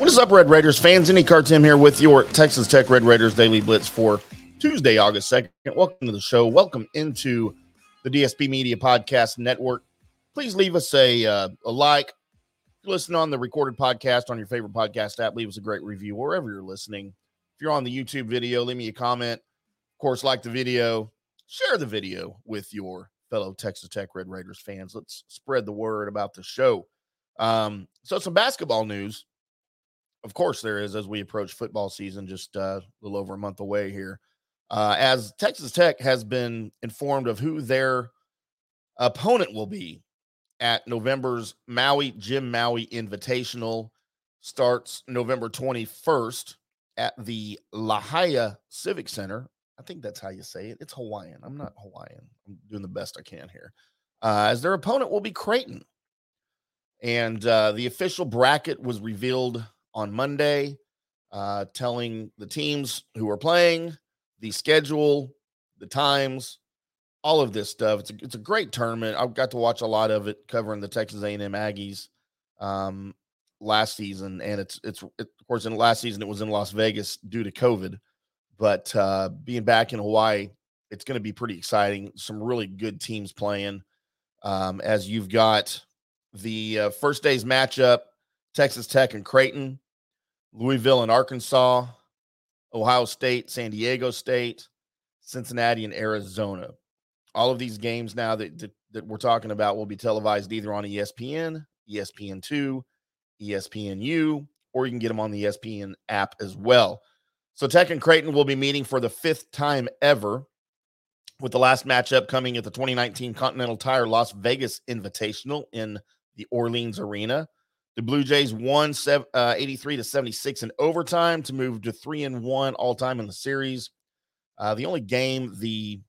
What is up, Red Raiders fans? IndyCar Tim here with your Texas Tech Red Raiders Daily Blitz for Tuesday, August 2nd. Welcome to the show. Welcome into the DSP Media Podcast Network. Please leave us a, uh, a like. Listen on the recorded podcast on your favorite podcast app, leave us a great review wherever you're listening. If you're on the YouTube video, leave me a comment. Of course, like the video, share the video with your fellow Texas Tech Red Raiders fans. Let's spread the word about the show. Um, so, some basketball news of course, there is as we approach football season, just uh, a little over a month away here. Uh, as Texas Tech has been informed of who their opponent will be at November's Maui Jim Maui Invitational, starts November 21st at the Lahaina Civic Center. I think that's how you say it. It's Hawaiian. I'm not Hawaiian. I'm doing the best I can here. Uh, as their opponent will be Creighton. And uh, the official bracket was revealed on Monday, uh, telling the teams who are playing, the schedule, the times, all of this stuff. It's a, it's a great tournament. I've got to watch a lot of it covering the Texas A&M Aggies um, last season, and it's it's it, of course in last season it was in Las Vegas due to COVID, but uh, being back in Hawaii, it's going to be pretty exciting. Some really good teams playing. Um, as you've got the uh, first day's matchup Texas Tech and Creighton, Louisville and Arkansas, Ohio State, San Diego State, Cincinnati, and Arizona. All of these games now that, that, that we're talking about will be televised either on ESPN, ESPN2, ESPNU, or you can get them on the ESPN app as well. So Tech and Creighton will be meeting for the fifth time ever, with the last matchup coming at the 2019 Continental Tire Las Vegas Invitational in the Orleans Arena. The Blue Jays won uh, 83 to 76 in overtime to move to three and one all time in the series. Uh, the only game the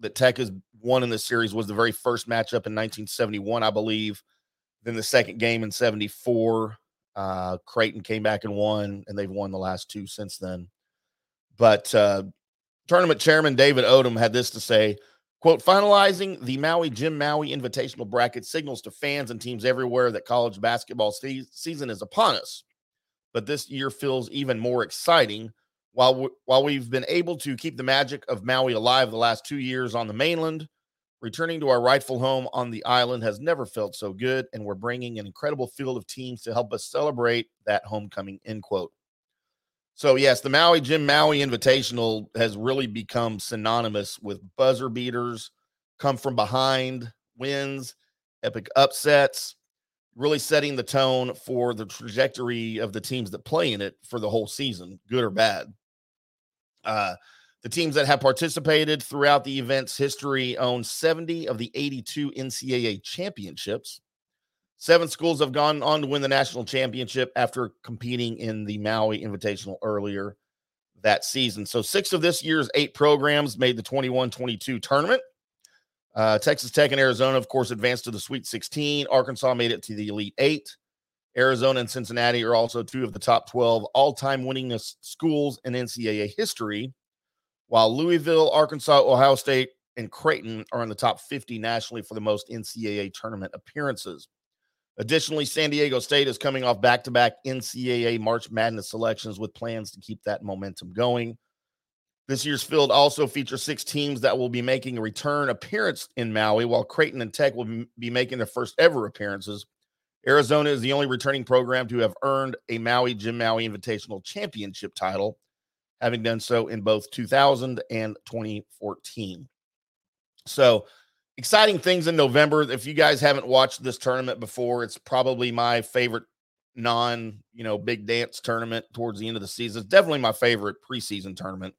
that Tech has won in the series was the very first matchup in 1971, I believe. Then the second game in 74, uh, Creighton came back and won, and they've won the last two since then. But uh, tournament chairman David Odom had this to say Quote, finalizing the Maui Jim Maui Invitational bracket signals to fans and teams everywhere that college basketball season is upon us. But this year feels even more exciting. While, while we've been able to keep the magic of Maui alive the last two years on the mainland, returning to our rightful home on the island has never felt so good. And we're bringing an incredible field of teams to help us celebrate that homecoming, end quote. So, yes, the Maui Jim Maui Invitational has really become synonymous with buzzer beaters, come from behind wins, epic upsets, really setting the tone for the trajectory of the teams that play in it for the whole season, good or bad. Uh, the teams that have participated throughout the event's history own 70 of the 82 NCAA championships. Seven schools have gone on to win the national championship after competing in the Maui Invitational earlier that season. So, six of this year's eight programs made the 21 22 tournament. Uh, Texas Tech and Arizona, of course, advanced to the Sweet 16. Arkansas made it to the Elite Eight. Arizona and Cincinnati are also two of the top 12 all time winningest schools in NCAA history, while Louisville, Arkansas, Ohio State, and Creighton are in the top 50 nationally for the most NCAA tournament appearances. Additionally, San Diego State is coming off back to back NCAA March Madness selections with plans to keep that momentum going. This year's field also features six teams that will be making a return appearance in Maui, while Creighton and Tech will be making their first ever appearances. Arizona is the only returning program to have earned a Maui Jim Maui Invitational Championship title, having done so in both 2000 and 2014. So, exciting things in November. If you guys haven't watched this tournament before, it's probably my favorite non, you know, big dance tournament towards the end of the season. It's definitely my favorite preseason tournament.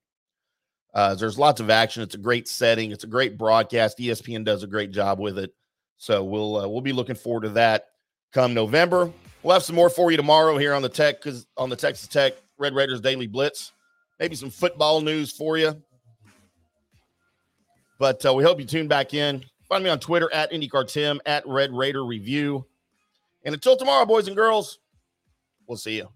Uh, there's lots of action. It's a great setting. It's a great broadcast. ESPN does a great job with it. So we'll uh, we'll be looking forward to that come November. We'll have some more for you tomorrow here on the Tech because on the Texas Tech Red Raiders Daily Blitz. Maybe some football news for you. But uh, we hope you tune back in. Find me on Twitter at IndyCarTim, at Red Raider Review. And until tomorrow, boys and girls, we'll see you.